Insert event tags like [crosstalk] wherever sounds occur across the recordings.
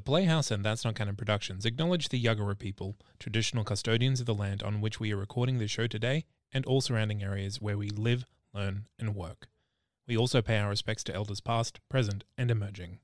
The Playhouse and That's Not Canon Productions acknowledge the Yuggera people, traditional custodians of the land on which we are recording this show today, and all surrounding areas where we live, learn, and work. We also pay our respects to elders past, present, and emerging.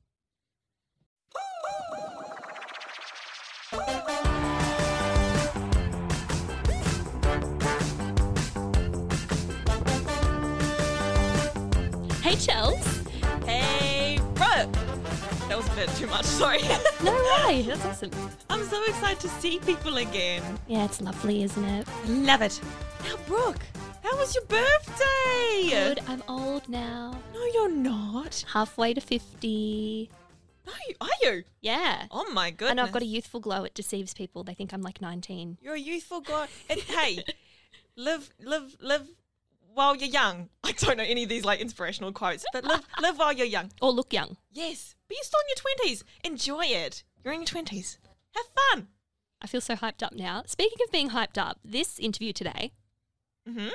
Too much, sorry. [laughs] No way. That's awesome. I'm so excited to see people again. Yeah, it's lovely, isn't it? I love it. Now, Brooke, how was your birthday? Good. I'm old now. No, you're not. Halfway to 50. No, are you? Yeah. Oh my goodness. And I've got a youthful glow. It deceives people. They think I'm like 19. You're a youthful. And hey, [laughs] live, live, live while you're young. [laughs] I don't know any of these like inspirational quotes, but live, [laughs] live while you're young. Or look young. Yes, but you're still in your twenties. Enjoy it. You're in your twenties. Have fun. I feel so hyped up now. Speaking of being hyped up, this interview today, Mm-hmm.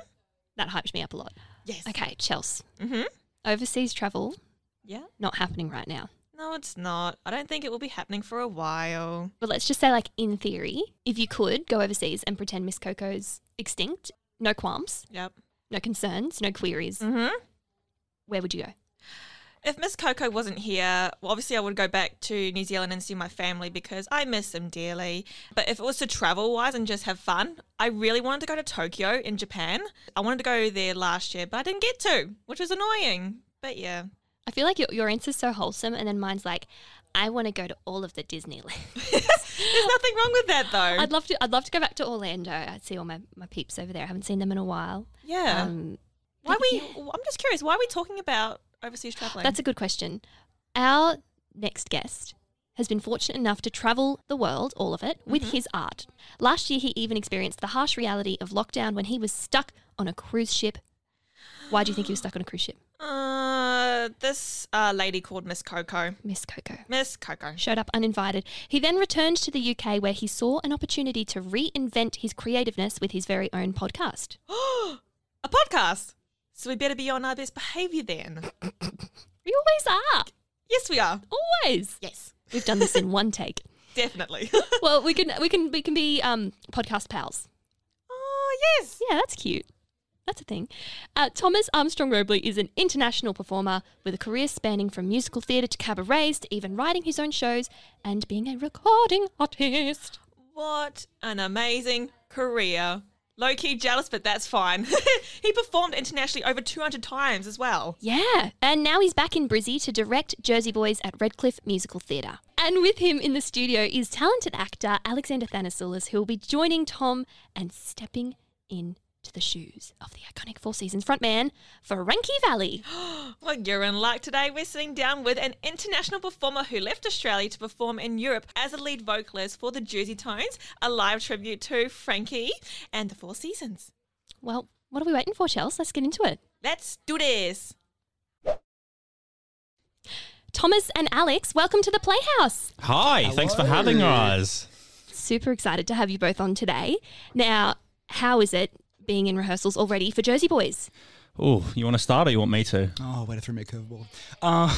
that hyped me up a lot. Yes. Okay, Chels. Mm-hmm. Overseas travel, Yeah. not happening right now. No, it's not. I don't think it will be happening for a while. But let's just say, like, in theory, if you could go overseas and pretend Miss Coco's extinct, no qualms, Yep. No concerns, no queries, Mm-hmm. where would you go? If Miss Coco wasn't here, well, obviously I would go back to New Zealand and see my family because I miss them dearly. But if it was to travel wise and just have fun, I really wanted to go to Tokyo in Japan. I wanted to go there last year, but I didn't get to, which was annoying. But yeah. I feel like your, your answer's so wholesome, and then mine's like, I want to go to all of the Disneyland. [laughs] There's nothing wrong with that though. I'd love to. I'd love to go back to Orlando. I'd see all my, my peeps over there. I haven't seen them in a while. yeah. Um, why we? yeah. I'm just curious. Why are we talking about overseas traveling? That's a good question. Our next guest has been fortunate enough to travel the world, all of it, with his art. Last year, he even experienced the harsh reality of lockdown when he was stuck on a cruise ship. Why do you think he was stuck on a cruise ship? uh, this uh, lady called Miss Coco. Miss Coco. Miss Coco. Showed up uninvited. He then returned to the UK where he saw an opportunity to reinvent his creativeness with his very own podcast. [gasps] a podcast. So we better be on our best behaviour then. [coughs] We always are. Yes, we are. Always. Yes, We've done this in [laughs] one take. definitely. Well, we [laughs] can we can we can be um, podcast pals. oh, yes. Yeah, that's cute. That's a thing. Uh, Thomas Armstrong Robley is an international performer with a career spanning from musical theatre to cabarets to even writing his own shows and being a recording artist. What an amazing career. Low key jealous, but that's fine. [laughs] he performed internationally over 200 times as well. Yeah, and now he's back in Brizzy to direct Jersey Boys at Redcliffe Musical Theatre. And with him in the studio is talented actor Alexander Thanasoulis, who will be joining Tom and stepping into the shoes of the iconic Four Seasons frontman, Frankie Valli. [gasps] Well, you're in luck today. We're sitting down with an international performer who left Australia to perform in Europe as a lead vocalist for the Jersey Tones, a live tribute to Frankie and the Four Seasons. Well, what are we waiting for, Chels? Let's get into it. Let's do this. Thomas and Alex, welcome to the Playhouse. Hi, thanks for having us. Super excited to have you both on today. Now, how is it being in rehearsals already for Jersey Boys? Oh, you want to start or you want me to? Oh, way to throw me a curveball. Um, [laughs]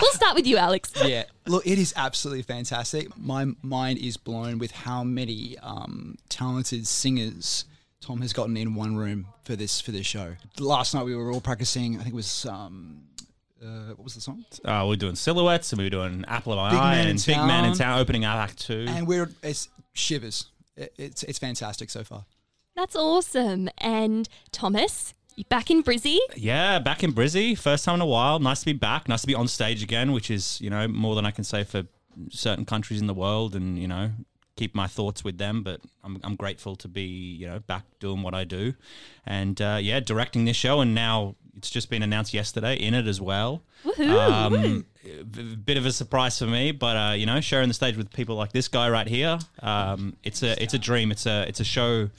We'll start with you, Alex. yeah, look, it is absolutely fantastic. My mind is blown with how many um, talented singers Tom has gotten in one room for this for this show. Last night we were all practicing. I think it was um, uh, what was the song? Uh, we're doing silhouettes and we're doing Apple of My Big Eye Man in and Big Man in Town. Town opening our act two. And we're it's shivers. It, it's it's fantastic so far. That's awesome. And Thomas, you back in Brizzy? yeah, back in Brizzy, first time in a while. Nice to be back. Nice to be on stage again, which is you know more than I can say for certain countries in the world, and you know keep my thoughts with them. But I'm I'm grateful to be you know back doing what I do, and uh, yeah, directing this show, and now it's just been announced yesterday in it as well. Woohoo. Um, a bit of a surprise for me, but uh, you know, sharing the stage with people like this guy right here, um, it's a it's a dream. It's a it's a show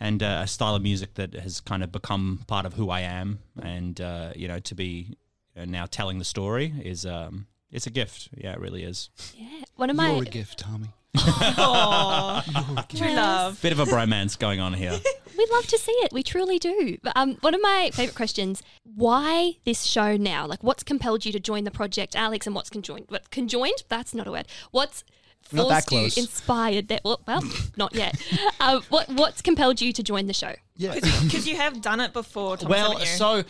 and uh, a style of music that has kind of become part of who I am, and uh, you know, to be uh, now telling the story is um, it's a gift. Yeah, it really is. yeah. One of my You're a gift, Tommy. [laughs] Aww. True love. Bit of a bromance going on here. [laughs] we love to see it. We truly do. But, um, one of my favorite questions: Why this show now? Like, what's compelled you to join the project, Alex? And what's conjoined? What conjoined? That's not a word. What's Not that forced you, close. inspired that? Well, well not yet. um, what what's compelled you to join the show? Yeah. Because you have done it before, Tom, well, you? so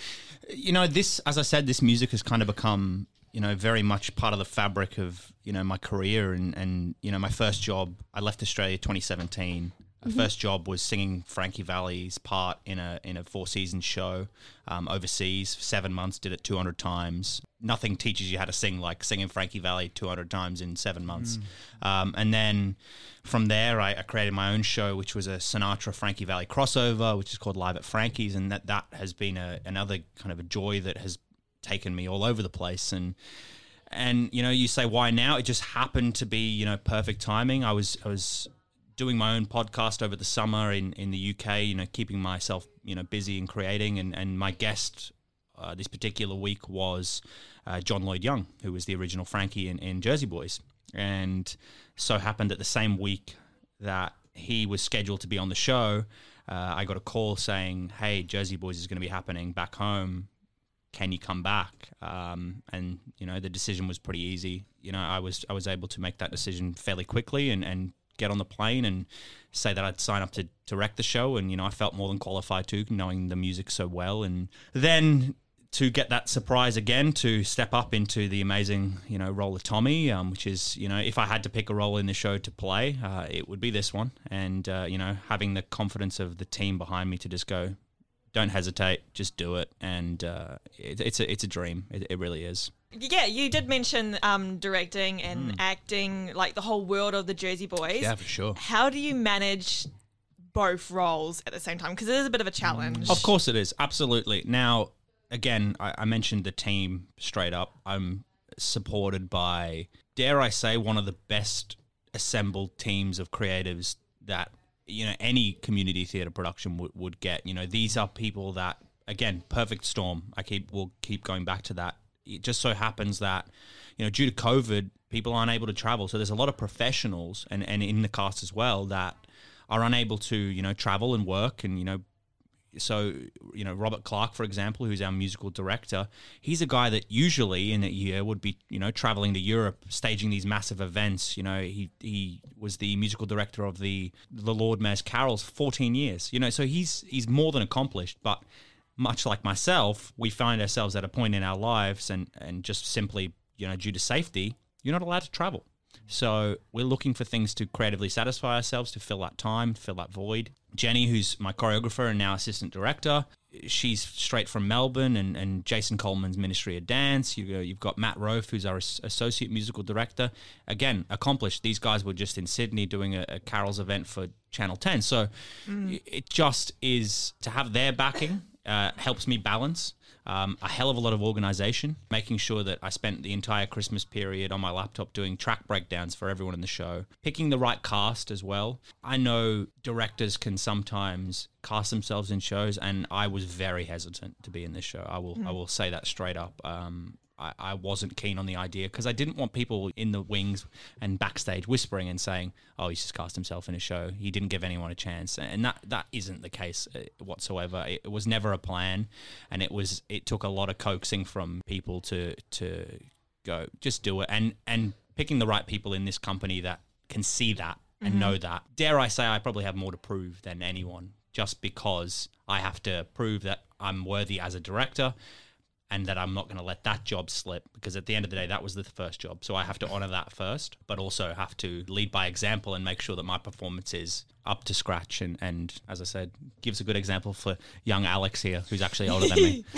you know, this as I said, this music has kind of become you know very much part of the fabric of you know my career and and you know my first job. I left Australia 2017. My first job was singing Frankie Valli's part in a in a four season show um, overseas. Seven months, did it 200 times. Nothing teaches you how to sing like singing Frankie Valli 200 times in seven months. Um, and then from there, I, I created my own show, which was a Sinatra Frankie Valli crossover, which is called Live at Frankie's, and that that has been a, another kind of a joy that has taken me all over the place. And and you know, you say why now? It just happened to be you know perfect timing. I was I was doing my own podcast over the summer in in the UK. You know, keeping myself you know busy and creating, and and my guest. Uh, this particular week was uh, John Lloyd Young, who was the original Frankie in, in Jersey Boys, and so happened that the same week that he was scheduled to be on the show, uh, I got a call saying, "Hey, Jersey Boys is going to be happening back home. Can you come back?" Um, and you know, the decision was pretty easy. You know, I was I was able to make that decision fairly quickly and and get on the plane and say that I'd sign up to direct the show. And you know, I felt more than qualified to, knowing the music so well. And then to get that surprise again to step up into the amazing you know role of Tommy, um, which is you know if I had to pick a role in the show to play, uh, it would be this one. And uh, you know having the confidence of the team behind me to just go, don't hesitate, just do it, and uh, it, it's a it's a dream. It, it really is. Yeah, you did mention um, directing and acting, like the whole world of the Jersey Boys. Yeah, for sure. How do you manage both roles at the same time? Because it is a bit of a challenge. Of course it is. Absolutely. Now, again, I, I mentioned the team straight up. I'm supported by, dare I say, one of the best assembled teams of creatives that you know any community theater production would, would get. You know, these are people that again, perfect storm. I keep will keep going back to that. It just so happens that you know due to COVID, people aren't able to travel, so there's a lot of professionals and and in the cast as well that are unable to you know travel and work and you know so you know Robert Clark, for example, who's our musical director, he's a guy that usually in a year would be you know traveling to Europe, staging these massive events. You know, he he was the musical director of the the Lord Mayor's Carols for 14 years. You know, so he's he's more than accomplished, but. Much like myself, we find ourselves at a point in our lives, and, and just simply, you know, due to safety, you're not allowed to travel. So we're looking for things to creatively satisfy ourselves, to fill that time, fill that void. Jenny, who's my choreographer and now assistant director, she's straight from Melbourne, and, and Jason Coleman's Ministry of Dance. You, you've got Matt Rofe, who's our associate musical director. Again, accomplished. These guys were just in Sydney doing a, a Carols event for Channel 10. So Mm. it just is to have their backing uh, helps me balance um, a hell of a lot of organization, making sure that I spent the entire Christmas period on my laptop doing track breakdowns for everyone in the show, picking the right cast as well. I know directors can sometimes cast themselves in shows, and I was very hesitant to be in this show. I will, I will say that straight up. Um, I, I wasn't keen on the idea because I didn't want people in the wings and backstage whispering and saying, "Oh, he's just cast himself in a show. He didn't give anyone a chance," and that that isn't the case uh, whatsoever. It, it was never a plan, and it was it took a lot of coaxing from people to to go just do it and and picking the right people in this company that can see that and know that. Dare I say, I probably have more to prove than anyone, just because I have to prove that I'm worthy as a director and that I'm not going to let that job slip because at the end of the day, that was the first job. So I have to honor that first, but also have to lead by example and make sure that my performance is up to scratch. And, and as I said, gives a good example for young Alex here, who's actually older than me. [laughs]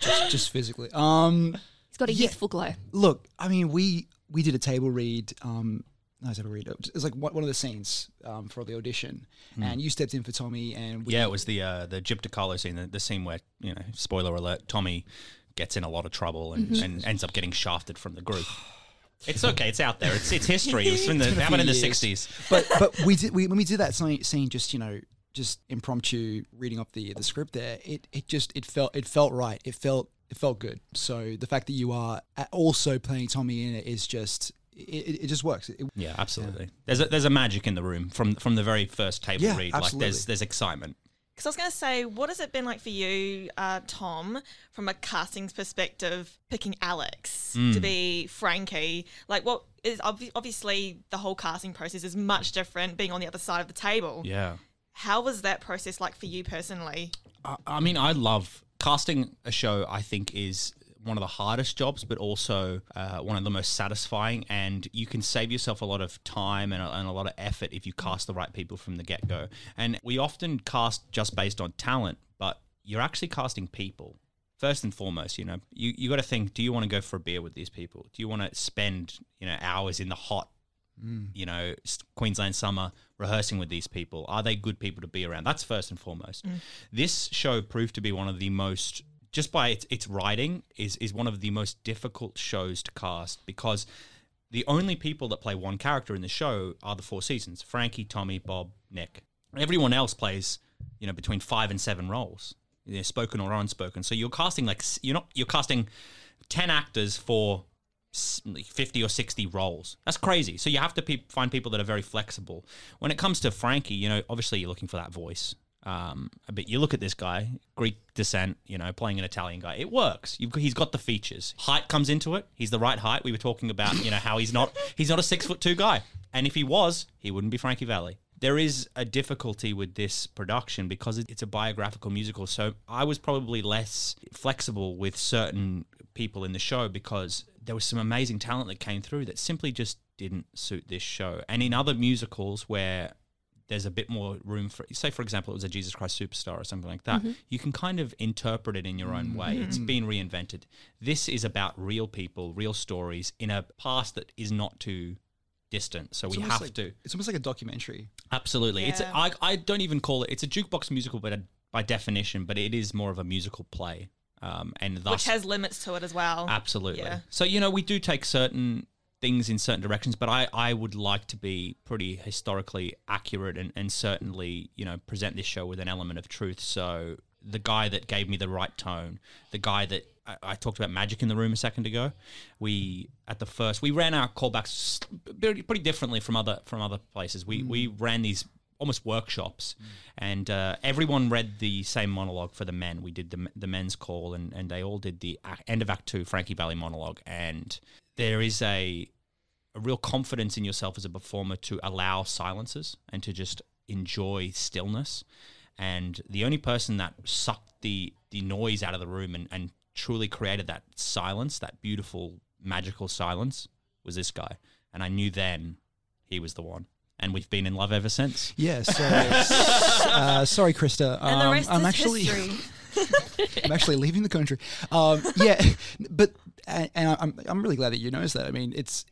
just, just physically. Um, He's got a youthful glow. look, I mean, we we did a table read. Um, no, table read. It was like one one of the scenes um, for the audition, and you stepped in for Tommy, and we, Yeah, it was the uh, the Gyp DeCarlo scene, the, the scene where you know, spoiler alert, Tommy gets in a lot of trouble and, and ends up getting shafted from the group. [sighs] It's okay, it's out there. It's it's history. It was in the been a happened in the sixties. but but [laughs] we did we, when we did that scene, scene just you know just impromptu reading off the the script there it it just it felt it felt right it felt it felt good so the fact that you are also playing tommy in it is just it, it just works. It- Yeah, absolutely. There's a, there's a magic in the room from from the very first table Yeah, read. Like absolutely. there's there's excitement. Because I was going to say, what has it been like for you, uh, Tom, from a castings perspective, picking Alex to be Frankie? Like, what is obvi- obviously the whole casting process is much different being on the other side of the table. Yeah. How was that process like for you personally? I, I mean, I love casting a show. I think is one of the hardest jobs, but also uh, one of the most satisfying. And you can save yourself a lot of time and a, and a lot of effort if you cast the right people from the get go. And we often cast just based on talent, but you're actually casting people. First and foremost, you know, you, you got to think: Do you want to go for a beer with these people? Do you want to spend you know hours in the hot you know, Queensland summer rehearsing with these people? Are they good people to be around? That's first and foremost. This show proved to be one of the most, just by its, its writing, is is one of the most difficult shows to cast because the only people that play one character in the show are the four seasons: Frankie, Tommy, Bob, Nick. Everyone else plays, you know, between five and seven roles, know, spoken or unspoken. So you're casting like you're not you're casting ten actors for 50 or 60 roles. That's crazy. So you have to pe- find people that are very flexible. When it comes to Frankie, you know, obviously you're looking for that voice. Um, but you look at this guy, Greek descent, you know, playing an Italian guy. It works. You've, he's got the features. Height comes into it. He's the right height. We were talking about, you know, how he's not he's not a six foot two guy. And if he was, he wouldn't be Frankie Valli. There is a difficulty with this production because it's a biographical musical. So I was probably less flexible with certain people in the show because there was some amazing talent that came through that simply just didn't suit this show. And in other musicals where there's a bit more room for say for example it was a jesus christ superstar or something like that you can kind of interpret it in your own way it's been reinvented this is about real people real stories in a past that is not too distant so it's we have like- to It's almost like a documentary. absolutely it's Yeah. I, I don't even call it it's a jukebox musical but by definition but it is more of a musical play um, and thus Which has limits to it as well. Absolutely. Yeah. So, you know, we do take certain things in certain directions, but I, I would like to be pretty historically accurate and, and certainly, you know, present this show with an element of truth. So the guy that gave me the right tone, the guy that I, I talked about magic in the room a second ago, we at the first we ran our callbacks pretty, pretty differently from other from other places. We we ran these almost workshops, and uh, everyone read the same monologue for the men. We did the the men's call, and and they all did the end of Act Two Frankie Valli monologue, and there is a a real confidence in yourself as a performer to allow silences and to just enjoy stillness. And the only person that sucked the the noise out of the room and, and truly created that silence, that beautiful magical silence, was this guy. And I knew then he was the one. And we've been in love ever since. Yeah. So, [laughs] uh, sorry, Krista. and the Um, rest I'm is actually. [laughs] I'm actually leaving the country. Um, yeah, but and, and I'm I'm really glad that you noticed that. I mean, it's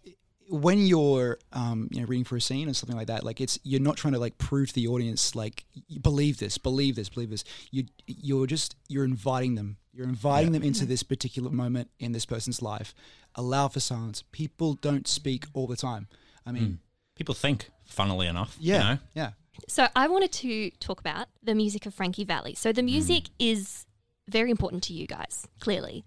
when you're um, you know reading for a scene or something like that. Like it's you're not trying to like prove to the audience like believe this, believe this, believe this. You you're just you're inviting them. You're inviting them into this particular moment in this person's life. Allow for silence. People don't speak all the time. I mean, People think, funnily enough. yeah, You know? yeah. So I wanted to talk about the music of Frankie Valli. So the music is very important to you guys, clearly.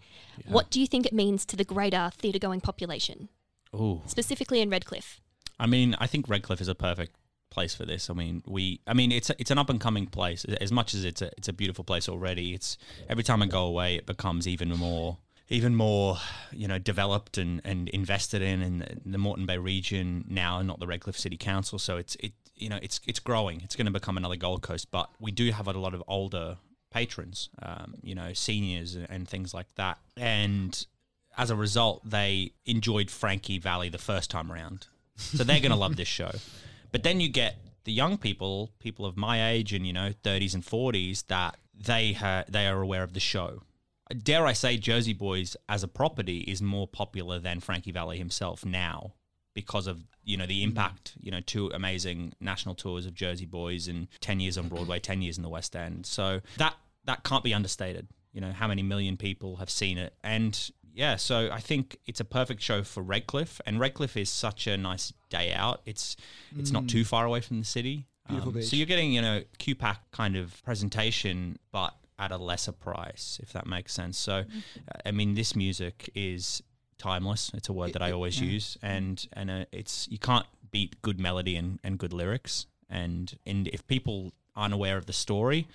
What do you think it means to the greater theatre going population, Ooh. specifically in Redcliffe? I mean, I think Redcliffe is a perfect place for this. I mean, we, I mean, it's a, it's an up and coming place. As much as it's a it's a beautiful place already, it's every time I go away, it becomes even more even more you know developed and, and invested in in the Moreton Bay region now, not the Redcliffe City Council. So it's it you know it's it's growing. It's going to become another Gold Coast, but we do have a lot of older patrons, um, you know, seniors and, things like that, and as a result, they enjoyed Frankie Valli the first time around. So they're going to love this show. But then you get the young people, people of my age and, you know, 30s and 40s, that they, ha- they are aware of the show. Dare I say, Jersey Boys as a property is more popular than Frankie Valli himself now because of, you know, the impact, you know, two amazing national tours of Jersey Boys and 10 years on Broadway, 10 years in the West End. So that, that can't be understated you know how many million people have seen it. And yeah so i think it's a perfect show for redcliffe and redcliffe is such a nice day out. It's it's not too far away from the city. Um, so you're getting you know qpac kind of presentation but at a lesser price if that makes sense. So uh, i mean this music is timeless. It's a word that I always yeah. use, and and uh, it's you can't beat good melody and, and good lyrics. And and if people aren't aware of the story,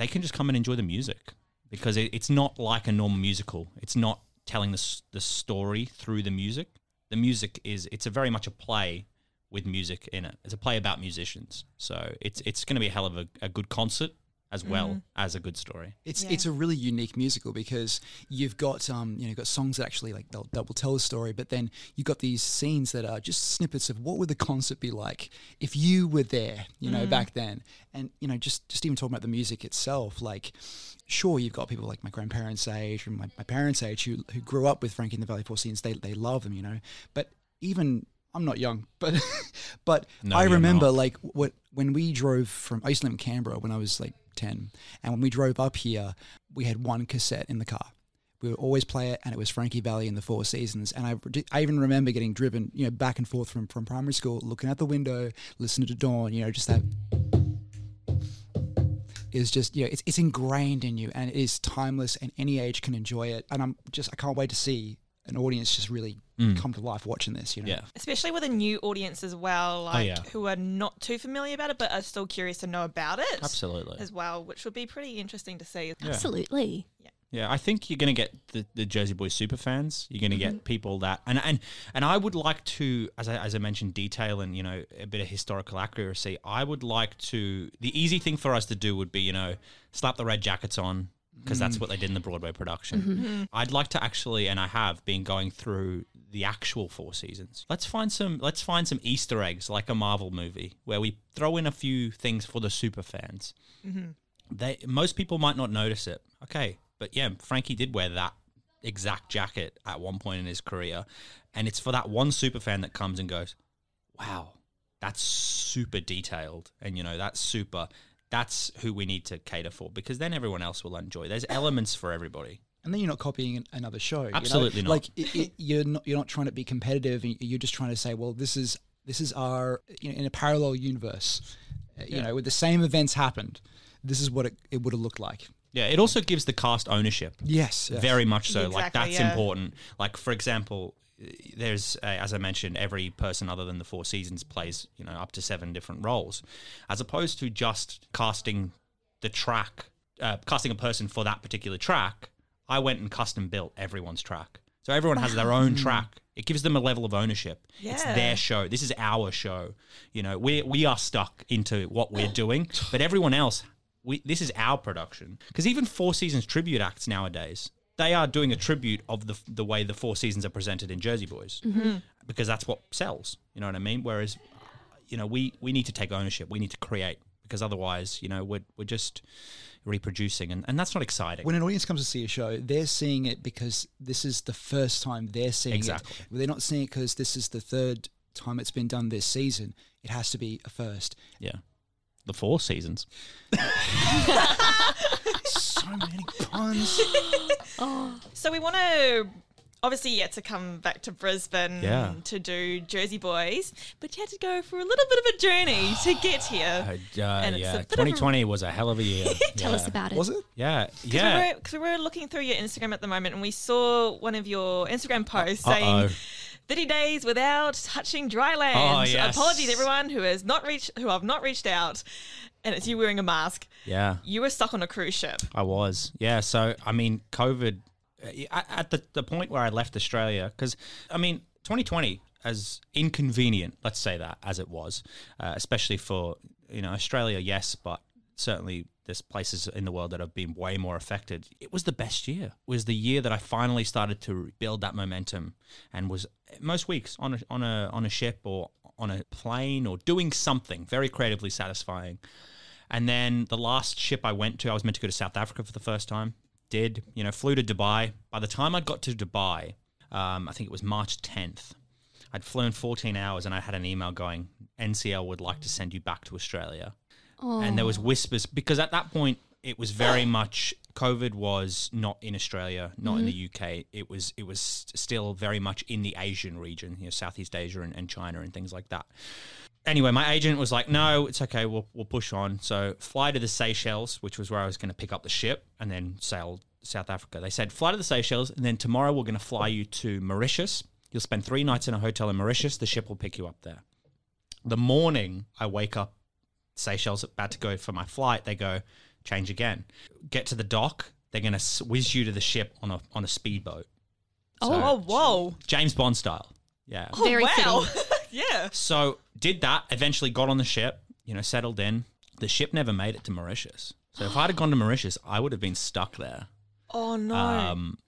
they can just come and enjoy the music because it, it's not like a normal musical. It's not telling the the story through the music. The music is it's a very much a play with music in it. It's a play about musicians. So it's it's going to be a hell of a, a good concert as well as a good story. It's Yeah. it's a really unique musical because you've got um you know you've got songs that actually like they'll, that will tell the story, but then you've got these scenes that are just snippets of what would the concert be like if you were there, you know, back then, and you know just just even talking about the music itself, like sure you've got people like my grandparents' age and my, my parents' age who who grew up with Frankie and the Valley Four Seasons, they they love them, you know, but even I'm not young, [laughs] but but No, I remember not. like what when we drove from I used to live in Canberra when I was like ten, and when we drove up here, we had one cassette in the car. We would always play it, and it was Frankie Valli and the Four Seasons. And I, I even remember getting driven, you know, back and forth from, from primary school, looking out the window, listening to Dawn, you know, just that. Is just you know it's, it's ingrained in you and it is timeless and any age can enjoy it and I'm just I can't wait to see an audience just really mm. come to life watching this you know Yeah. Especially with a new audience as well, oh, like yeah. who are not too familiar about it but are still curious to know about it. Absolutely. As well, which would be pretty interesting to see. Absolutely. Yeah, I think you're going to get the, the Jersey Boys super fans. You're going to get mm-hmm. people that, and and and I would like to, as I, as I mentioned, detail and you know a bit of historical accuracy. I would like to. The easy thing for us to do would be you know slap the red jackets on because that's mm. what they did in the Broadway production. Mm-hmm. Mm-hmm. I'd like to actually, and I have been going through the actual Four Seasons. Let's find some. Let's find some Easter eggs like a Marvel movie where we throw in a few things for the super fans mm-hmm. they most people might not notice it. Okay, but yeah, Frankie did wear that exact jacket at one point in his career, and it's for that one super fan that comes and goes, "Wow, that's super detailed," and you know that's super. That's who we need to cater for because then everyone else will enjoy. There's elements for everybody. and then you're not copying an- another show. you know? Absolutely not. Like it, it, you're not you're not trying to be competitive. You're just trying to say, well, this is this is our you know, in a parallel universe. uh, You know, with the same events happened, this is what it, it would have looked like. Yeah, it also gives the cast ownership. Yes, yes. Very much so. like that's yeah. important. Like for example, there's uh, as I mentioned, every person other than the Four Seasons plays you know up to seven different roles, as opposed to just casting the track, uh, casting a person for that particular track. I went and custom built everyone's track, so everyone has their own track. It gives them a level of ownership. It's their show. This is our show. You know, we we are stuck into what we're [laughs] doing, but everyone else we this is our production because even Four Seasons tribute acts nowadays they are doing a tribute of the the way the Four Seasons are presented in Jersey Boys mm-hmm. Mm-hmm. because that's what sells. You know what I mean? Whereas, you know, we we need to take ownership. We need to create because otherwise, you know, we're we're just reproducing, and, and that's not exciting. When an audience comes to see a show, they're seeing it because this is the first time they're seeing Exactly. it. They're not seeing it because this is the third time it's been done this season. It has to be a first. yeah, the Four Seasons. [laughs] so many puns. [laughs] So we want to obviously yet to come back to Brisbane Yeah. to do Jersey Boys, but you had to go for a little bit of a journey [sighs] to get here. Uh, And yeah, bit of a- 2020 was a hell of a year. [laughs] Tell yeah. us about it. Was it? Yeah, Because yeah. we, were, 'cause we were looking through your Instagram at the moment and we saw one of your Instagram posts Uh-oh. saying 30 days without touching dry land. Oh, yes. Apologies everyone who has not reached who I've not reached out. And it's you wearing a mask. yeah. You were stuck on a cruise ship. I was. Yeah. So, I mean, COVID, uh, at at the, the point where I left Australia, because, I mean, 2020, as inconvenient, let's say that, as it was, uh, especially for, you know, Australia, yes, but certainly there's places in the world that have been way more affected. It was the best year. It was the year that I finally started to build that momentum and was most weeks on a, on a, on a ship or on a plane or doing something very creatively satisfying. And then the last ship I went to, I was meant to go to South Africa for the first time. Did, you know, flew to Dubai. By the time I got to Dubai, um, I think it was March 10th, I'd flown 14 hours and I had an email going, NCL would like to send you back to Australia. And there was whispers, because at that point, it was very much COVID was not in Australia, not in the mm-hmm. UK. It was it was still very much in the Asian region, you know, Southeast Asia and, and China and things like that anyway, my agent was like, "No, it's okay. We'll we'll push on." So fly to the Seychelles, which was where I was going to pick up the ship, and then sail South Africa. They said fly to the Seychelles, and then tomorrow we're going to fly you to Mauritius. You'll spend three nights in a hotel in Mauritius. The ship will pick you up there. The morning I wake up, Seychelles about to go for my flight. They go change again. Get to the dock. They're going to whiz you to the ship on a on a speedboat. So, Oh, whoa. James Bond style. Yeah. Oh, Very wow. [laughs] yeah. So did that. Eventually got on the ship. You know, settled in. The ship never made it to Mauritius. So if I'd have gone to Mauritius, I would have been stuck there. Oh, no. Um,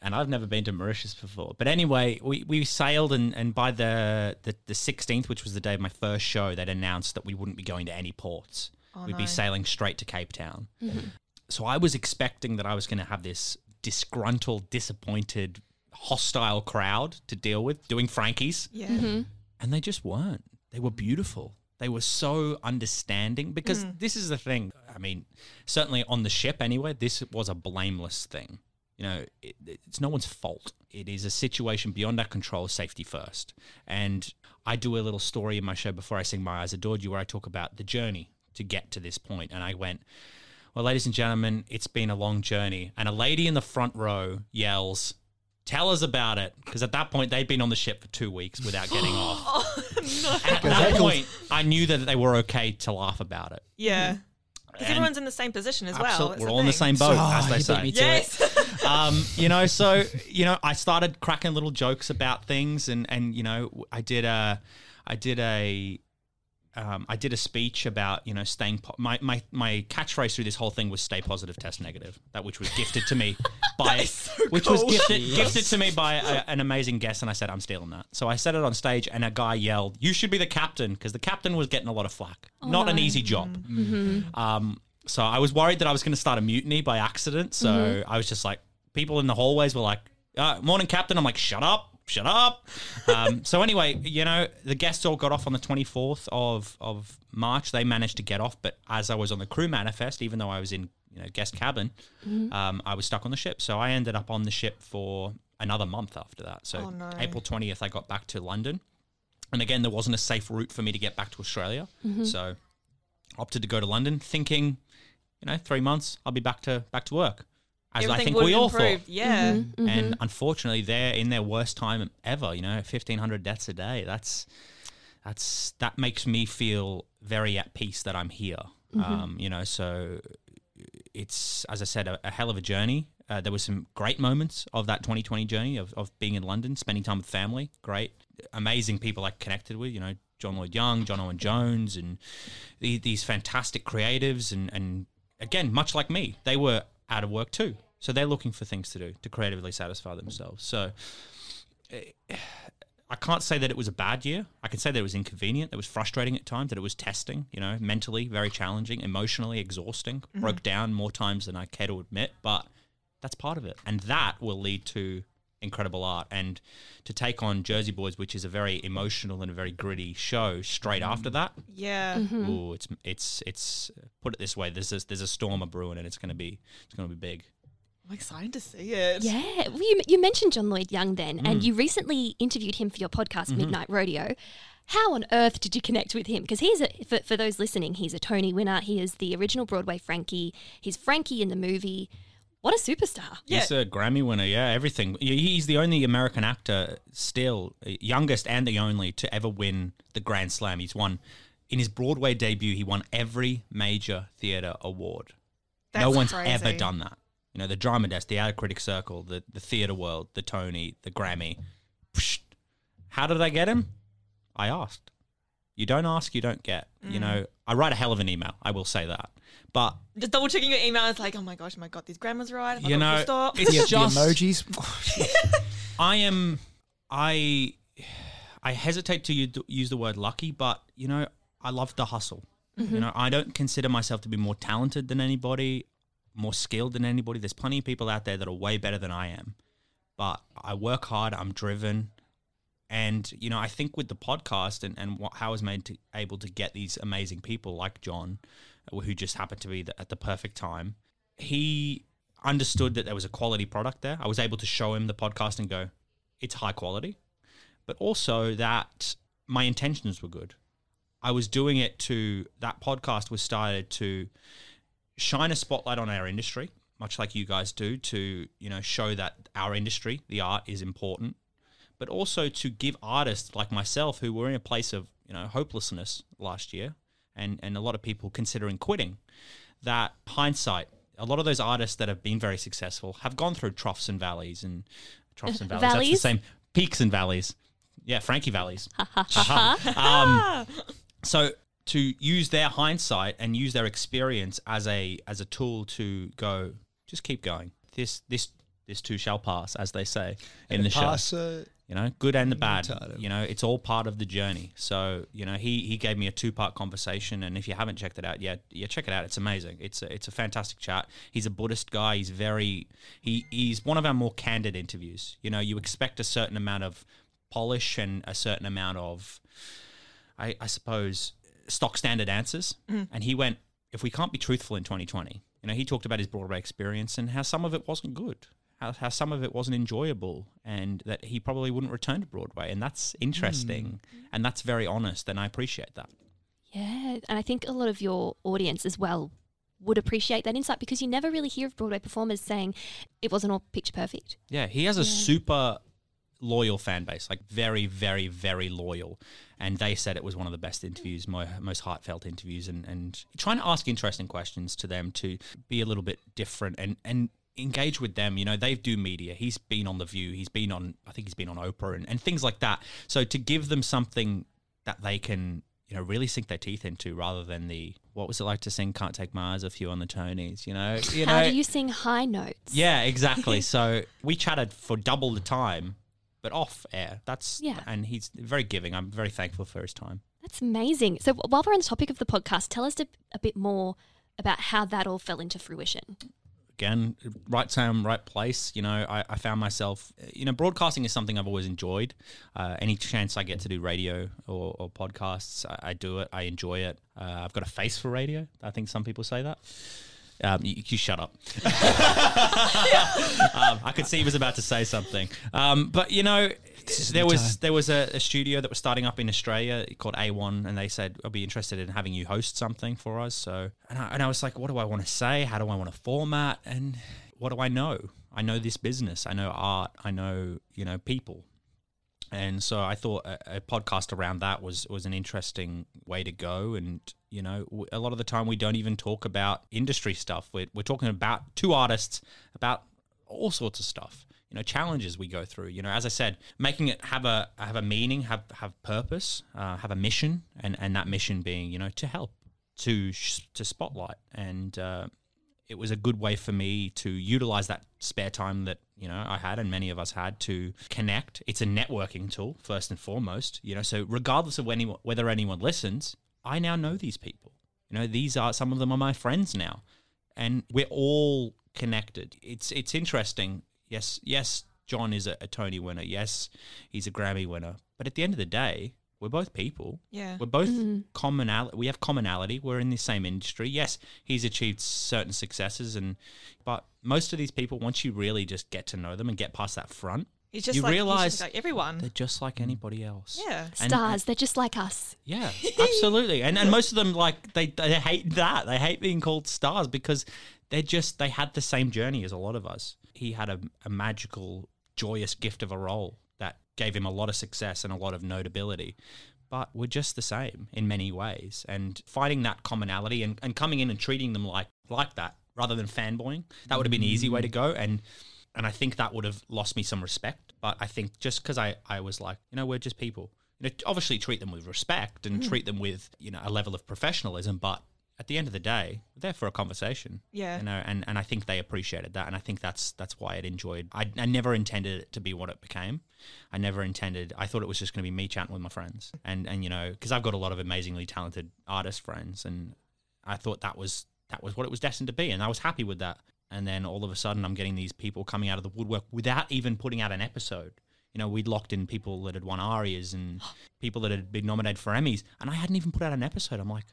and I've never been to Mauritius before. But anyway, we, we sailed, and, and by the, the, the 16th, which was the day of my first show, they'd announced that we wouldn't be going to any ports. Oh, We'd be sailing straight to Cape Town. Mm-hmm. So I was expecting that I was going to have this disgruntled, disappointed, hostile crowd to deal with doing Frankies yeah. Mm-hmm. and they just weren't. They were beautiful. They were so understanding because mm. this is the thing. I mean, certainly on the ship anyway, this was a blameless thing. You know, it, it's no one's fault. It is a situation beyond our control, safety first. And I do a little story in my show before I sing My Eyes Adored You where I talk about the journey to get to this point. And I went, well, ladies and gentlemen, it's been a long journey. And a lady in the front row yells, Tell us about it. Because at that point, they'd been on the ship for two weeks without getting [gasps] off. And at that point, I knew that they were okay to laugh about it. Yeah. Because everyone's in the same position as well. That's we're all in the same boat, Oh, as they say. me. Yes. [laughs] um, you know, so you know, I started cracking little jokes about things, and and you know, I did a, I did a. Um, I did a speech about you know staying. Po- my my my catchphrase through this whole thing was "Stay positive, test negative." That which was gifted to me [laughs] by which was gifted gifted to me by a, an amazing guest, and I said I'm stealing that. So I said it on stage, and a guy yelled, "You should be the captain," because the captain was getting a lot of flack. Not an easy job. Um, so I was worried that I was going to start a mutiny by accident. So I was just like, people in the hallways were like, uh, "Morning, captain." I'm like, "Shut up, shut up." um, so anyway, you know, the guests all got off on the 24th of of March. They managed to get off, but as I was on the crew manifest, even though I was in you know guest cabin, um, I was stuck on the ship. So I ended up on the ship for another month after that. So Oh, no. April 20th, I got back to London. And again, there wasn't a safe route for me to get back to Australia. So opted to go to London, thinking, you know, three months I'll be back to back to work, as I think we all improved. thought. Yeah. Mm-hmm. And unfortunately, they're in their worst time ever. You know, fifteen hundred deaths a day. That's that's that makes me feel very at peace that I'm here. Um, you know, so it's as I said, a, a hell of a journey. Uh, there were some great moments of that 2020 journey of, of being in London, spending time with family. Great, amazing people I connected with. You know, John Lloyd Young, John Owen Jones, and the, these fantastic creatives. And, and again, much like me, they were out of work too, so they're looking for things to do to creatively satisfy themselves. So. eh, I can't say that it was a bad year. I can say that it was inconvenient, that it was frustrating at times, that it was testing, you know, mentally very challenging, emotionally exhausting, broke down more times than I care to admit, but that's part of it. And that will lead to incredible art. And to take on Jersey Boys, which is a very emotional and a very gritty show, straight after that, Yeah. ooh, it's it's it's put it this way, there's a, there's a storm a brewing and it's gonna be it's gonna be big. I'm excited to see it. Yeah, well, you, you mentioned John Lloyd Young then, Mm. and you recently interviewed him for your podcast, Mm-hmm. Midnight Rodeo. How on earth did you connect with him? Because he's a, for, for those listening, he's a Tony winner. He is the original Broadway Frankie. He's Frankie in the movie. What a superstar! Yeah. He's a Grammy winner, yeah, everything. He's the only American actor still, uh, youngest and the only, to ever win the Grand Slam. He's won, in his Broadway debut, he won every major theatre award. no one's crazy. ever done that. You know, the Drama Desk, the Outer Critic Circle, the, the Theatre World, the Tony, the Grammy. Psh, how did I get him? I asked. You don't ask, you don't get. You Mm. know, I write a hell of an email, I will say that. But, Just double checking your email. It's like, oh my gosh, am I got these grammars right? Have you know, stop? it's just. emojis. [laughs] I am I I hesitate to use the word lucky, but you know, I love the hustle. You know, I don't consider myself to be more talented than anybody, more skilled than anybody. There's plenty of people out there that are way better than I am. But I work hard, I'm driven. And you know, I think with the podcast and, and what, how I was made to able to get these amazing people like John, uh, who just happened to be the, at the perfect time, he understood that there was a quality product there. I was able to show him the podcast and go, it's high quality, but also that my intentions were good. I was doing it to that podcast was started to shine a spotlight on our industry much like you guys do, to you know show that our industry, the art, is important, but also to give artists like myself who were in a place of you know hopelessness last year, and and a lot of people considering quitting, that hindsight. A lot of those artists that have been very successful have gone through troughs and valleys and troughs and valleys. That's the same peaks and valleys. Yeah, Frankie valleys. um, so to use their hindsight and use their experience as a as a tool to go, just keep going. This this this too shall pass, as they say in the show. Uh, You know, good and the bad. You know, it's all part of the journey. So you know, he he gave me a two part conversation, and if you haven't checked it out yet, yeah, check it out. It's amazing. It's a, it's a fantastic chat. He's a Buddhist guy. He's very he he's one of our more candid interviews. You know, you expect a certain amount of polish and a certain amount of, I, I suppose, stock standard answers. Mm. And he went, if we can't be truthful in 2020, you know, he talked about his Broadway experience and how some of it wasn't good, how, how some of it wasn't enjoyable, and that he probably wouldn't return to Broadway. And that's interesting. Hmm. And that's very honest. And I appreciate that. Yeah, and I think a lot of your audience as well would appreciate that insight because you never really hear of Broadway performers saying it wasn't all picture perfect. Yeah, he has a super loyal fan base, like very, very, very loyal. And they said it was one of the best interviews, mo- most heartfelt interviews, and, and trying to ask interesting questions to them to be a little bit different and, and engage with them. You know, they do media. He's been on The View, he's been on, I think he's been on Oprah and, and things like that. So to give them something that they can, you know, really sink their teeth into rather than the, what was it like to sing Can't Take My Eyes Off You on the Tonys, you know? You How know, do you sing high notes? yeah, exactly. [laughs] so we chatted for double the time, but off air. That's Yeah. and he's very giving. I'm very thankful for his time. That's amazing. So while we're on the topic of the podcast, tell us a, a bit more about how that all fell into fruition. Again, right time, right place. You know, I, I found myself. You know, broadcasting is something I've always enjoyed. Uh, any chance I get to do radio or, or podcasts, I, I do it. I enjoy it. Uh, I've got a face for radio. I think some people say that. Um, you, you shut up. [laughs] um, I could see he was about to say something. Um, but you know, there was time. there was a, a studio that was starting up in Australia called A1, and they said I'll be interested in having you host something for us. So, and I, and I was like, what do I want to say? How do I want to format? And what do I know? I know this business. I know art. I know you know people. And so I thought a, a podcast around that was was an interesting way to go. And you know, a lot of the time we don't even talk about industry stuff. We're, we're talking about two artists about all sorts of stuff. You know, challenges we go through. You know, as I said, making it have a have a meaning, have have purpose, uh, have a mission, and and that mission being you know to help, to to spotlight, and uh, it was a good way for me to utilize that spare time that you know I had and many of us had to connect. It's a networking tool first and foremost, you know. So regardless of when, whether anyone listens, I now know these people. You know, these are some of them are my friends now, and we're all connected. It's it's interesting. Yes, yes, John is a, a Tony winner. Yes, he's a Grammy winner. But at the end of the day, we're both people. Yeah. We're both mm-hmm. commonality. We have commonality. We're in the same industry. Yes, he's achieved certain successes, and but most of these people, once you really just get to know them and get past that front, He's just you like, he's realize just like everyone. they're just like mm. anybody else. Yeah. And- Stars, they're just like us. yeah, [laughs] absolutely. And and most of them like they they hate that. They hate being called stars because they're just they had the same journey as a lot of us. He had a, a magical, joyous gift of a role that gave him a lot of success and a lot of notability. But we're just the same in many ways. And finding that commonality and, and coming in and treating them like like that rather than fanboying, that would have been an easy way to go. And and I think that would have lost me some respect. But I think just because I, I was like, you know, we're just people. You know, obviously treat them with respect and mm. treat them with, you know, a level of professionalism. But at the end of the day, we're there for a conversation. Yeah. You know, and, and I think they appreciated that. And I think that's that's why it enjoyed. I, I never intended it to be what it became. I never intended. I thought it was just going to be me chatting with my friends. And and you know, because I've got a lot of amazingly talented artist friends, and I thought that was that was what it was destined to be, and I was happy with that. And then all of a sudden, I'm getting these people coming out of the woodwork without even putting out an episode. You know, we'd locked in people that had won Arias and [gasps] people that had been nominated for Emmys, and I hadn't even put out an episode. I'm like,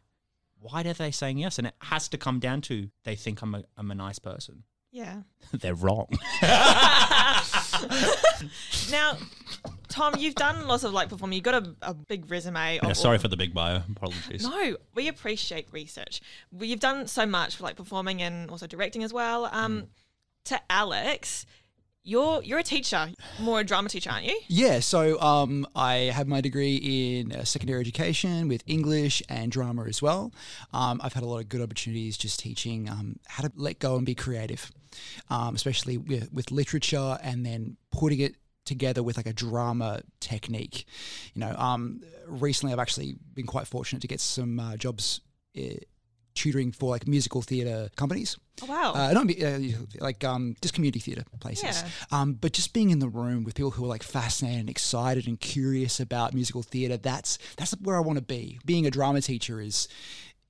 why are they saying yes? And it has to come down to they think I'm a, I'm a nice person. Yeah. [laughs] They're wrong. [laughs] Now, Tom, you've done lots of like performing. You've got a, a big resume. Yeah, of sorry for the big bio. Apologies. No, we appreciate research. We- You've done so much for like performing and also directing as well. Um, Mm. to Alex, you're you're a teacher, more a drama teacher, aren't you? Yeah, so um, I have my degree in uh, secondary education with English and drama as well. Um, I've had a lot of good opportunities just teaching um, how to let go and be creative, um, especially with, with literature and then putting it together with like a drama technique. You know, um, recently I've actually been quite fortunate to get some uh, jobs. Tutoring for like musical theatre companies Oh wow. uh, not uh, like um, just community theatre places. Yeah. Um, but just being in the room with people who are like fascinated and excited and curious about musical theatre, that's that's where I want to be. Being a drama teacher is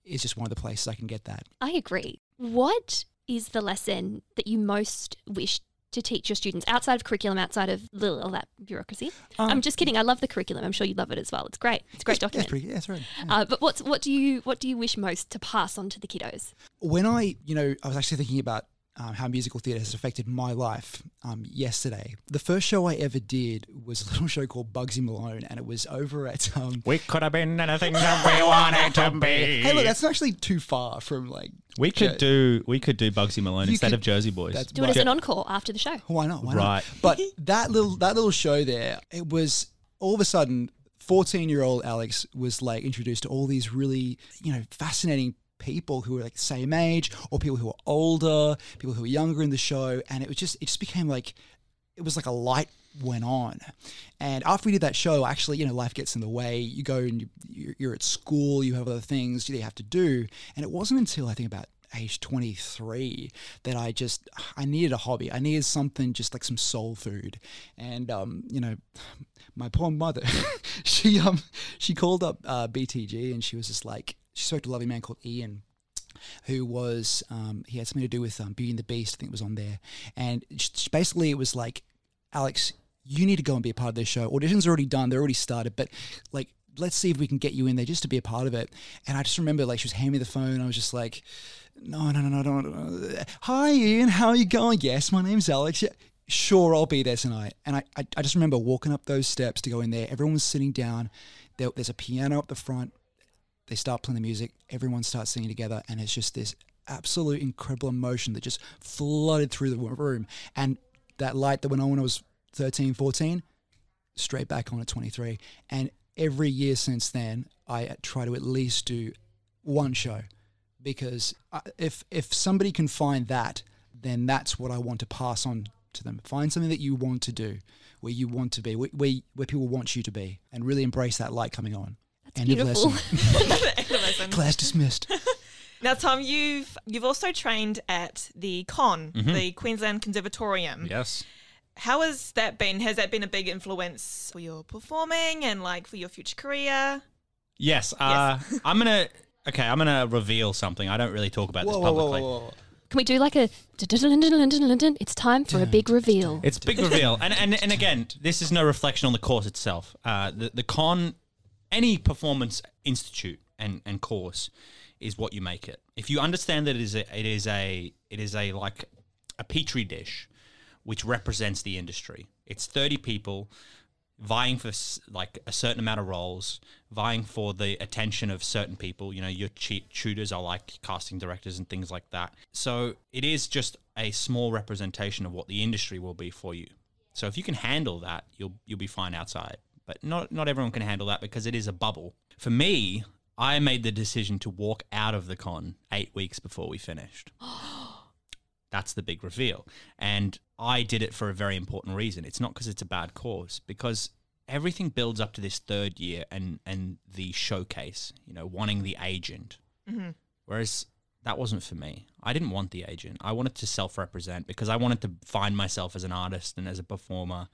is just one of the places I can get that. I agree. What is the lesson that you most wish to teach your students outside of curriculum, outside of little, all that bureaucracy? Um, I'm just kidding. I love the curriculum. I'm sure you love it as well. It's great. It's a great Yeah, document. it's pretty, yeah, that's right. Yeah. uh, but what's what do you what do you wish most to pass on to the kiddos? when I, you know, I was actually thinking about um, how musical theatre has affected my life um, yesterday. The first show I ever did was a little [laughs] show called Bugsy Malone, and it was over at. Um, We could have been anything that we wanted to be. hey, look, that's actually too far from like. we could Yeah. do we could do Bugsy Malone You instead could- of Jersey Boys. That's Do it as an encore after the show. Why not? Why Right. not? But that little that little show there, it was all of a sudden, fourteen year old Alex was like introduced to all these really you know fascinating people who were like same age or people who were older, people who were younger in the show, and it was just it just became like it was like a light went on. And after we did that show, actually, you know, life gets in the way. You go and you, you're- you're at school, you have other things that you have to do. And it wasn't until I think about age 23 that I just, I needed a hobby. I needed something just like some soul food. And, um, you know, my poor mother, [laughs] she, um, she called up uh, BTG and she was just like, she spoke to a lovely man called Ian who was um, he had something to do with um, Beauty and the Beast. I think it was on there, and basically it was like, Alex, you need to go and be a part of this show. Auditions are already done; they're already started, but like. Let's see if we can get you in there just to be a part of it. And I just remember, like, she was handing me the phone. I was just like, "No, no, no, no, no, no. Hi, Ian. How are you going? Yes, my name's Alex. Sure, I'll be there tonight." And I, I, I just remember walking up those steps to go in there. Everyone was sitting down. There, there's a piano up the front they start playing the music, everyone starts singing together, and it's just this absolute incredible emotion that just flooded through the room. And that light that went on when I was 13, 14, straight back on at 23. And every year since then, I try to at least do one show because uh, if if somebody can find that, then that's what I want to pass on to them. Find something that you want to do, where you want to be, where where, where people want you to be, and really embrace that light coming on. That's End of lesson. Class dismissed. [laughs] Now, Tom, you've you've also trained at the Con, Mm-hmm. the Queensland Conservatorium. yes. How has that been? Has that been a big influence for your performing and like for your future career? Yes. Uh, [laughs] I'm gonna. Okay, I'm gonna reveal something. I don't really talk about this Whoa, whoa, whoa, publicly. whoa, whoa. Can we do like a [laughs] it's time for a big reveal? It's big reveal, and and and again, this is no reflection on the course itself. Uh, the the con, any performance institute and and course, is what you make it. If you understand that it is a, it is a it is a like a petri dish, which represents the industry. It's thirty people vying for like a certain amount of roles, vying for the attention of certain people. You know, your tutors are like casting directors and things like that. So it is just a small representation of what the industry will be for you. So if you can handle that, you'll you'll be fine outside. But not not everyone can handle that because it is a bubble. For me, I made the decision to walk out of the con eight weeks before we finished. [gasps] That's the big reveal. And I did it for a very important reason. It's not because it's a bad cause, because everything builds up to this third year and, and the showcase, you know, wanting the agent. Mm-hmm. Whereas that wasn't for me. I didn't want the agent. I wanted to self represent because I wanted to find myself as an artist and as a performer.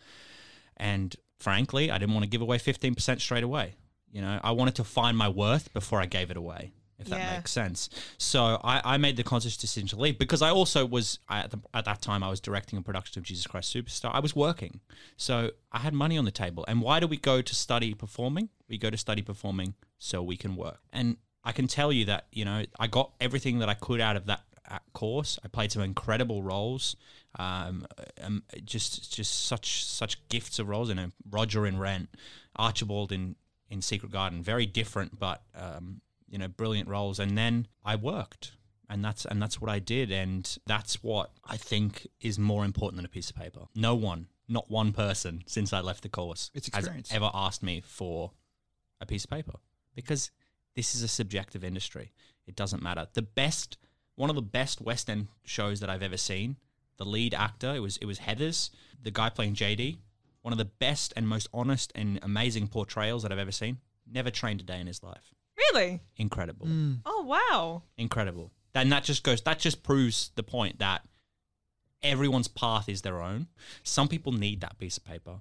And frankly, I didn't want to give away 15% straight away. You know, I wanted to find my worth before I gave it away, if that makes sense. So I, I made the conscious decision to leave because I also was, I, at, the, at that time, I was directing a production of Jesus Christ Superstar. I was working. So I had money on the table. And why do we go to study performing? We go to study performing so we can work. And I can tell you that, you know, I got everything that I could out of that at course. I played some incredible roles. Um, um, just just such such gifts of roles. You know, Roger in Rent, Archibald in in Secret Garden. Very different, but um, you know, brilliant roles. And then I worked. And that's and that's what I did, and that's what I think is more important than a piece of paper. No one, not one person, since I left the course, has ever asked me for a piece of paper because this is a subjective industry. It doesn't matter. The best, one of the best West End shows that I've ever seen. The lead actor, it was it was Heathers, the guy playing JD. One of the best and most honest and amazing portrayals that I've ever seen. Never trained a day in his life. Really? Incredible, hmm. Oh wow. incredible. And that just goes. That just proves the point that everyone's path is their own. Some people need that piece of paper,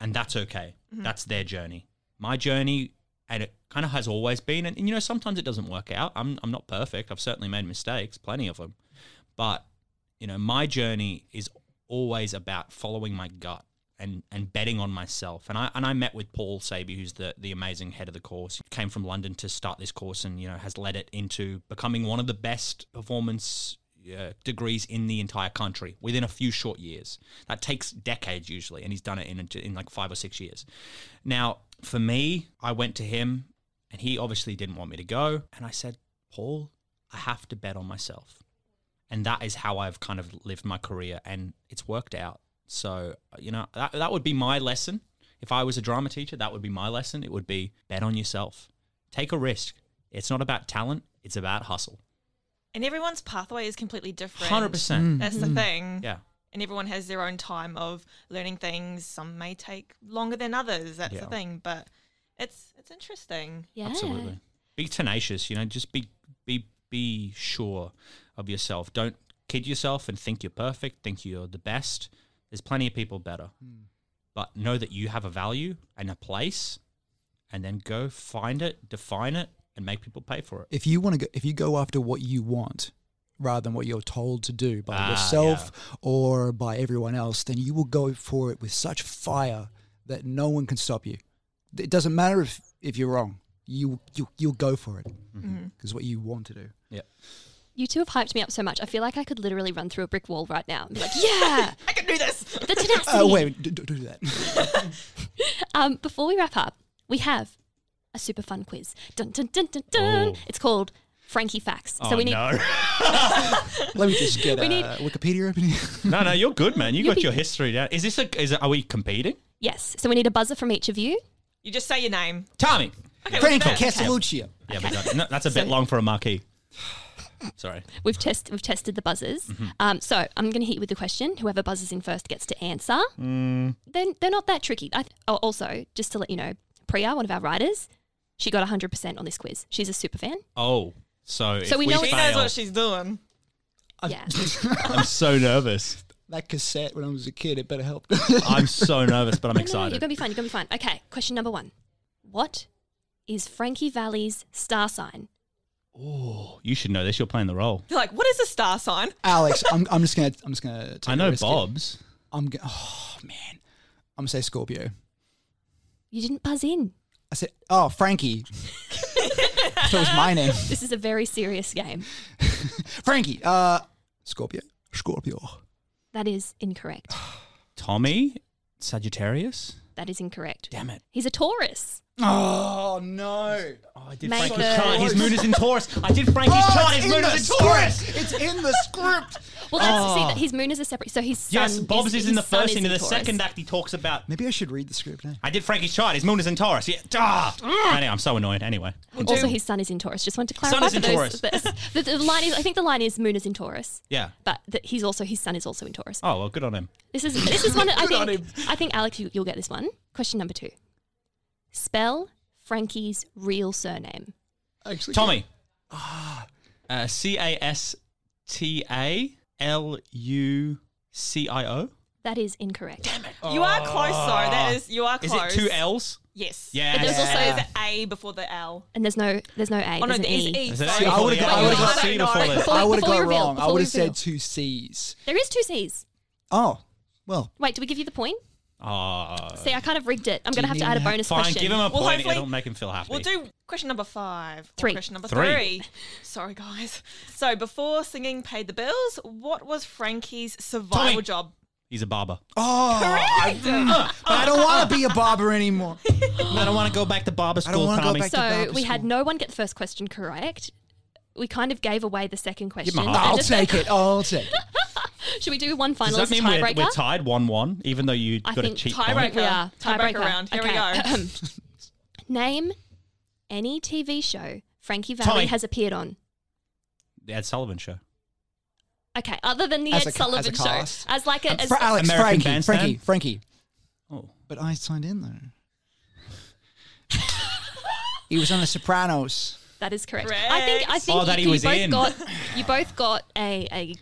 and that's okay. Mm-hmm. That's their journey. My journey, and it kind of has always been. And, and, you know, sometimes it doesn't work out. I'm I'm not perfect. I've certainly made mistakes, plenty of them. But you know, my journey is always about following my gut. And, and betting on myself and I and I met with Paul Sabey who's the the amazing head of the course came from London to start this course and you know has led it into becoming one of the best performance uh, degrees in the entire country within a few short years. That takes decades usually, and he's done it in in like five or six years. Now, for me, I went to him, and he obviously didn't want me to go, and I said, Paul, I have to bet on myself, and that is how I've kind of lived my career, and it's worked out. So you know that that would be my lesson. If I was a drama teacher, that would be my lesson. It would be bet on yourself, take a risk. It's not about talent; it's about hustle. And everyone's pathway is completely different. Hundred percent. That's the mm. thing. Yeah. And everyone has their own time of learning things. Some may take longer than others. That's Yeah. the thing. But it's it's interesting. Yeah. Absolutely. Be tenacious, you know, just be be be sure of yourself. Don't kid yourself and think you're perfect, think you're the best. There's plenty of people better. Hmm. But know that you have a value and a place and then go find it, define it and make people pay for it. If you want to go, if you go after what you want rather than what you're told to do by Ah, yourself or by everyone else, then you will go for it with such fire that no one can stop you. It doesn't matter if, if you're wrong. You you you'll go for it because what you want to do. Yeah. You two have hyped me up so much. I feel like I could literally run through a brick wall right now and be like, yeah, [laughs] I can do this. the tenacity. Oh wait, d- d- do that. [laughs] Um, before we wrap up, we have a super fun quiz. Dun dun dun dun dun. Oh. It's called Frankie Facts. Oh so we need no. [laughs] Let me just get We uh, need- Wikipedia open here. [laughs] no, no, you're good, man. You You got be- your history down. Is this a is it, are we competing? yes. So we need a buzzer from each of you. You just say your name. Tommy. Okay, Frankie what's that? Castelluccio. Yeah, we got. No, that's a bit So- long for a marquee. Sorry. We've test we've tested the buzzers. Mm-hmm. Um, so I'm going to hit you with the question. Whoever buzzes in first gets to answer. Mm. Then they're not that tricky. I th- oh, also, just to let you know, Priya, one of our writers, she got 100% on this quiz. She's a super fan. Oh, so So if we know She it's- knows what she's doing. Yeah. [laughs] I'm so nervous. That cassette when I was a kid, it better help. I'm so nervous, but I'm No, no, you're going to be fine. You're going to be fine. Okay, question number one. What is Frankie Valli's star sign? Oh, you should know this. You're playing the role. You're like, what is a star sign? Alex, I'm, [laughs] I'm just gonna I'm just gonna. I know risk here. Bob's. I'm gonna. Oh man, I'm gonna say Scorpio. You didn't buzz in. I said, oh Frankie. [laughs] [laughs] that was my name, This is a very serious game. [laughs] Frankie. Uh, Scorpio. Scorpio. That is incorrect. [sighs] Tommy, Sagittarius. That is incorrect. Damn it! He's a Taurus. Oh no. Oh, I did Make Frankie's a- chart. His moon is in Taurus. I did Frankie's Oh, chart. His moon is in Taurus. It's in the script. [laughs] Well, that's see Oh. that his moon is a separate. So his sun. Yes, Bob's is, his in the sun first. is Into the Taurus. second act, he talks about. Maybe I should read the script now. I did Frankie's chart. His moon is in Taurus. Yeah. Ah. Anyway, I'm so annoyed. Anyway, Also, his sun is in Taurus. Just wanted to Sun clarify. is in those- Taurus. but- The, the line is. I think the line is moon is in Taurus, yeah. but that he's also his sun is also in Taurus. Oh well, good on him. This is this is one. I [laughs] Good on think. I think Alex, you, you'll get this one. Question number two. Spell Frankie's real surname. Actually, Tommy. Uh, C A S T A L U C I O. That is incorrect. Damn it. You are close, though. That is, you are Is close. it two L's? Yes. Yes. But there's also- There's an A before the L. And there's no there's no A. Oh, no, there's an there is E. E. Is it sorry. A I would've before got- I would've got- C I don't before know. the Before- I would have before got we reveal, wrong. I before we would have reveal. said two C's. There is two C's. Oh, well, Wait, do we give you the point? Oh, See, I kind of rigged it. I'm going to have to add a need to- bonus fine. question. Give him a Well, point. hopefully- It'll make him feel happy. We'll do question number five. or Three. question number Three. three. [laughs] Sorry, guys. So before singing paid the bills, what was Frankie's survival Tommy. job? He's a barber. Oh, I, [laughs] [laughs] but I don't want to be a barber anymore. I don't want to go back to barber I don't school, wanna go Tommy. back to So barber we had school. no one get the first question correct. We kind of gave away the second question. my heart. I'll just- take it. I'll take it. [laughs] Should we do one Does final that as a mean we're, tiebreaker? we're tied one-one, even though you I got a think cheat tiebreaker. point? We are Tiebreaker tiebreaker round. Here we go. Um, [laughs] name any TV show Frankie Valli Tommy. has appeared on. The Ed Sullivan Show. Okay, other than the As Ed a ca- Sullivan as a show, cast? as like a um, as, For Alex, American Frankie, Bandstand? Frankie, Frankie. Oh, But I signed in though. [laughs] he was on The Sopranos. that is correct. I think I think Oh, that you, he was both in. got you both got a, a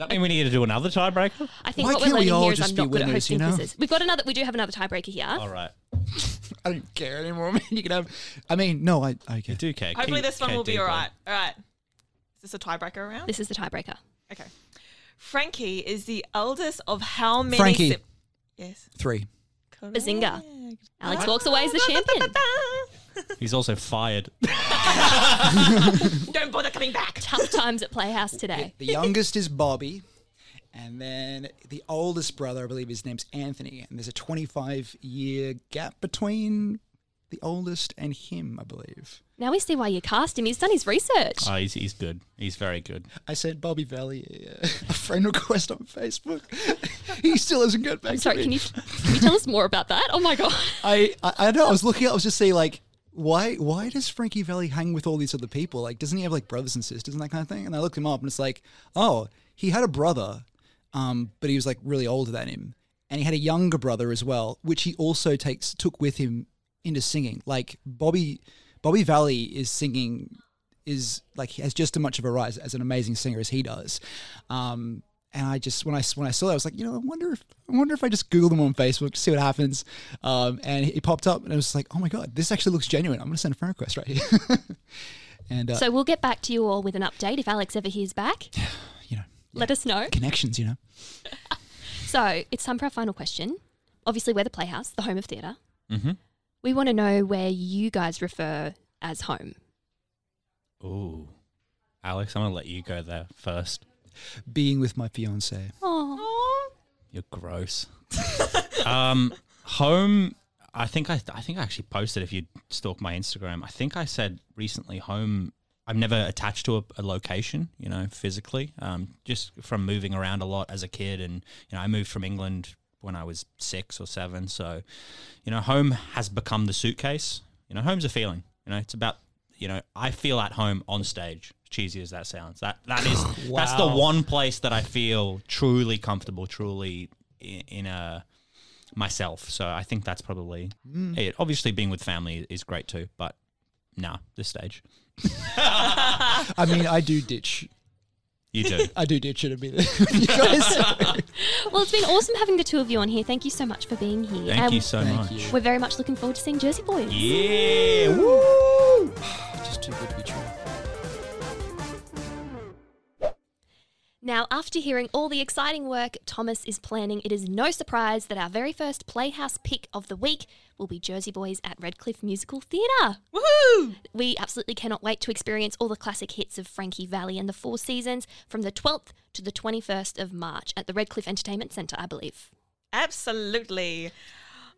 does that mean we need to do another tiebreaker? I think Why what we're can't we learning all here is just I'm be not good at winners, hosting you know? quizzes. We've got another we do have another tiebreaker here. All right. [laughs] I don't care anymore, [laughs] man. You can have. I mean, no, I. Okay. You do care. Hopefully Keep- this one care will be deeply. all right. All right. Is this a tiebreaker round? This is the tiebreaker. Okay. Frankie is the eldest of how many? Frankie. sib- yes. Three. Bazinga. Correct. Alex walks away as the champion. He's also fired. [laughs] [laughs] Don't bother coming back. Tough times at Playhouse today. The youngest is Bobby, and then the oldest brother, I believe his name's Anthony, and there's a 25 year gap between the oldest and him, I believe. Now we see why you cast him. He's done his research. Oh, he's, he's good. He's very good. I sent Bobby Valli a, a friend request on Facebook. [laughs] he still hasn't got back I'm to sorry, me. can you can you tell us more about that? Oh my god. I, I I know. I was looking. I was just saying, like, why why does Frankie Valli hang with all these other people? Like, doesn't he have like brothers and sisters and that kind of thing? And I looked him up, and it's like, oh, he had a brother, um, but he was like really older than him, and he had a younger brother as well, which he also takes took with him into singing. Like Bobby Bobby Valli is singing is like he has just as much of a rise as an amazing singer as he does. Um, and I just when I when I saw that, I was like, you know, I wonder if I wonder if I just Google them on Facebook to see what happens. Um, and it popped up, and I was like, oh my god, this actually looks genuine. I'm gonna send a friend request right here. [laughs] and uh, So we'll get back to you all with an update if Alex ever hears back. you know, Let us know. connections, you know. [laughs] So it's time for our final question. Obviously, we're the Playhouse, the home of theatre. Mm-hmm. We want to know where you guys refer as home. Oh, Alex, I'm going to let you go there first. Being with my fiance. Oh, You're gross. [laughs] um, home. I think I, I think I actually posted if you stalk my Instagram. I think I said recently home. I'm never attached to a, a location, you know, physically. Um, just from moving around a lot as a kid, and you know, I moved from England when I was six or seven. So, you know, home has become the suitcase. You know, home's a feeling. You know, it's about you know, I feel at home on stage. Cheesy as that sounds, that that is [gasps] that's the one place that I feel truly comfortable, truly in, in a myself. So I think that's probably hmm. it. Obviously, being with family is great too, but nah, this stage [laughs] I mean, I do ditch. you do. [laughs] I do ditch it a bit. [laughs] you guys. well, it's been awesome having the two of you on here. Thank you so much for being here. Thank And you so Thank much. you. We're very much looking forward to seeing Jersey Boys. Yeah, woo! Just too good Now, after hearing all the exciting work Thomas is planning, it is no surprise that our very first Playhouse pick of the week will be Jersey Boys at Redcliffe Musical Theatre. Woohoo! We absolutely cannot wait to experience all the classic hits of Frankie Valli and the Four Seasons from the 12th to the 21st of March at the Redcliffe Entertainment Centre, I believe. Absolutely.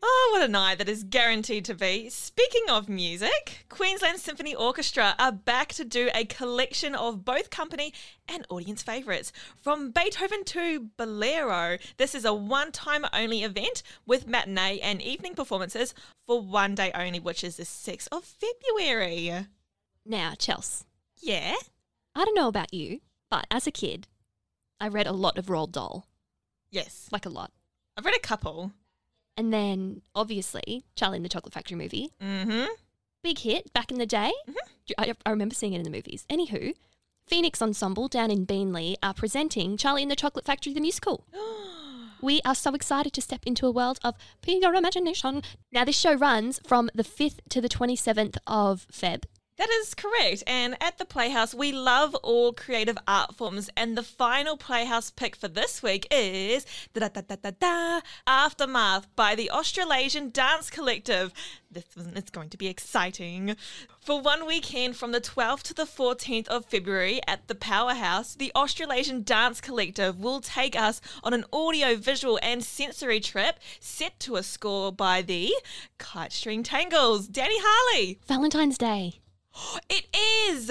Oh, what a night that is guaranteed to be. Speaking of music, Queensland Symphony Orchestra are back to do a collection of both company and audience favourites. From Beethoven to Bolero, this is a one time only event with matinee and evening performances for one day only, which is the 6th of February. Now, Chels, Yeah? I don't know about you, but as a kid, I read a lot of Roald Dahl, Yes. like a lot. I've read a couple. And then, obviously, Charlie and the Chocolate Factory movie. Mm hmm. Big hit back in the day. Do- I, I remember seeing it in the movies. Anywho, Phoenix Ensemble down in Beenleigh are presenting Charlie and the Chocolate Factory the musical. [gasps] We are so excited to step into a world of pure imagination. Now, this show runs from the 5th to the 27th of Feb. That is correct. And at the Playhouse, we love all creative art forms. And the final Playhouse pick for this week is da da da da da Aftermath by the Australasian Dance Collective. This is going to be exciting. For one weekend from the 12th to the 14th of February at the Powerhouse, the Australasian Dance Collective will take us on an audio, visual, and sensory trip set to a score by the Kite String Tangles. Danny Harley. Valentine's Day. [gasps] It is.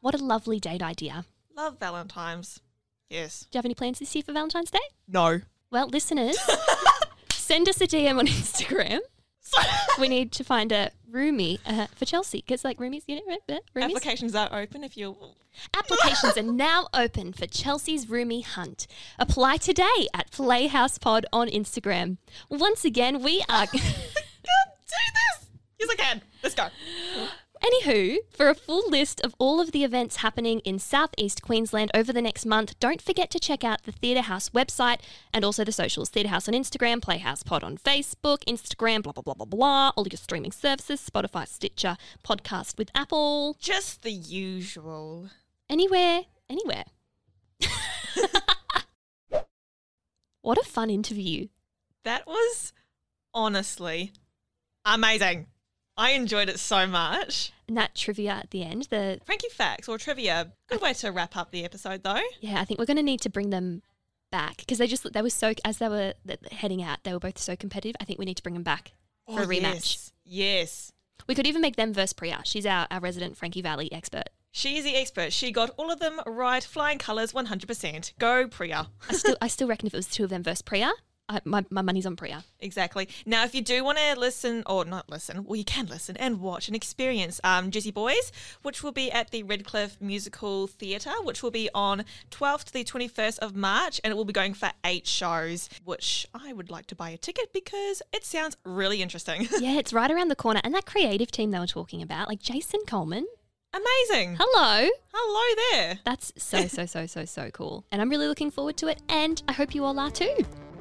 What a lovely date idea. Love Valentine's. Yes. Do you have any plans this year for Valentine's Day? No. Well, listeners, [laughs] send us a DM on Instagram. [laughs] We need to find a roomie uh, for Chelsea because, like, roomies, you know, right? Roomies. Applications are open if you. Applications are now open for Chelsea's roomie hunt. Apply today at Playhouse Pod on Instagram. Once again, we are. [laughs] Can't do this. Yes, I can. Let's go. Anywho, for a full list of all of the events happening in southeast Queensland over the next month, don't forget to check out the Theatre House website and also the socials Theatre House on Instagram, Playhouse Pod on Facebook, Instagram, blah, blah, blah, blah, blah, all your streaming services, Spotify, Stitcher, podcast with Apple, Just the usual. anywhere, anywhere. [laughs] what a fun interview. That was honestly amazing. I enjoyed it so much. And that trivia at the end, the Frankie facts or trivia. Good way to wrap up the episode, though. Yeah, I think we're going to need to bring them back because they just they were so as they were heading out, they were both so competitive. I think we need to bring them back for a rematch. Oh, Yes. yes. We could even make them versus Priya. She's our, our resident Frankie Valli expert. She is the expert. She got all of them right. Flying colours, 100%. Go, Priya. I still I still reckon if it was two of them versus Priya, I, my my money's on Priya. Exactly. Now, if you do want to listen, or not listen, well, you can listen and watch and experience um, Juicy Boys, which will be at the Redcliffe Musical Theatre, which will be on 12th to the 21st of March, and it will be going for eight shows, which I would like to buy a ticket because it sounds really interesting. [laughs] Yeah, it's right around the corner. And that creative team they were talking about, like Jason Coleman. Amazing. Hello. Hello there. That's so so so so so cool. And I'm really looking forward to it. And I hope you all are too.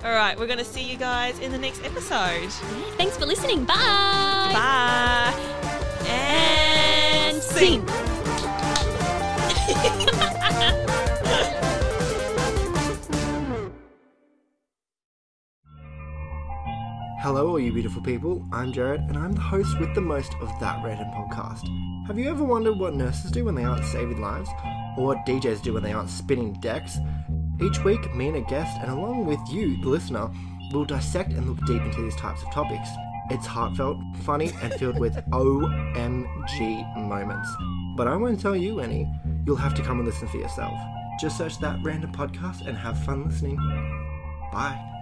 All right, we're going to see you guys in the next episode. Thanks for listening. Bye. Bye. And scene. [laughs] Hello, all you beautiful people. I'm Jared, and I'm the host with the most of That Random podcast. Have you ever wondered what nurses do when they aren't saving lives, or what DJs do when they aren't spinning decks? Each week, me and a guest, and along with you, the listener, will dissect and look deep into these types of topics. It's heartfelt, funny, and filled with [laughs] OMG moments. But I won't tell you any. You'll have to come and listen for yourself. Just search That Random podcast and have fun listening. Bye.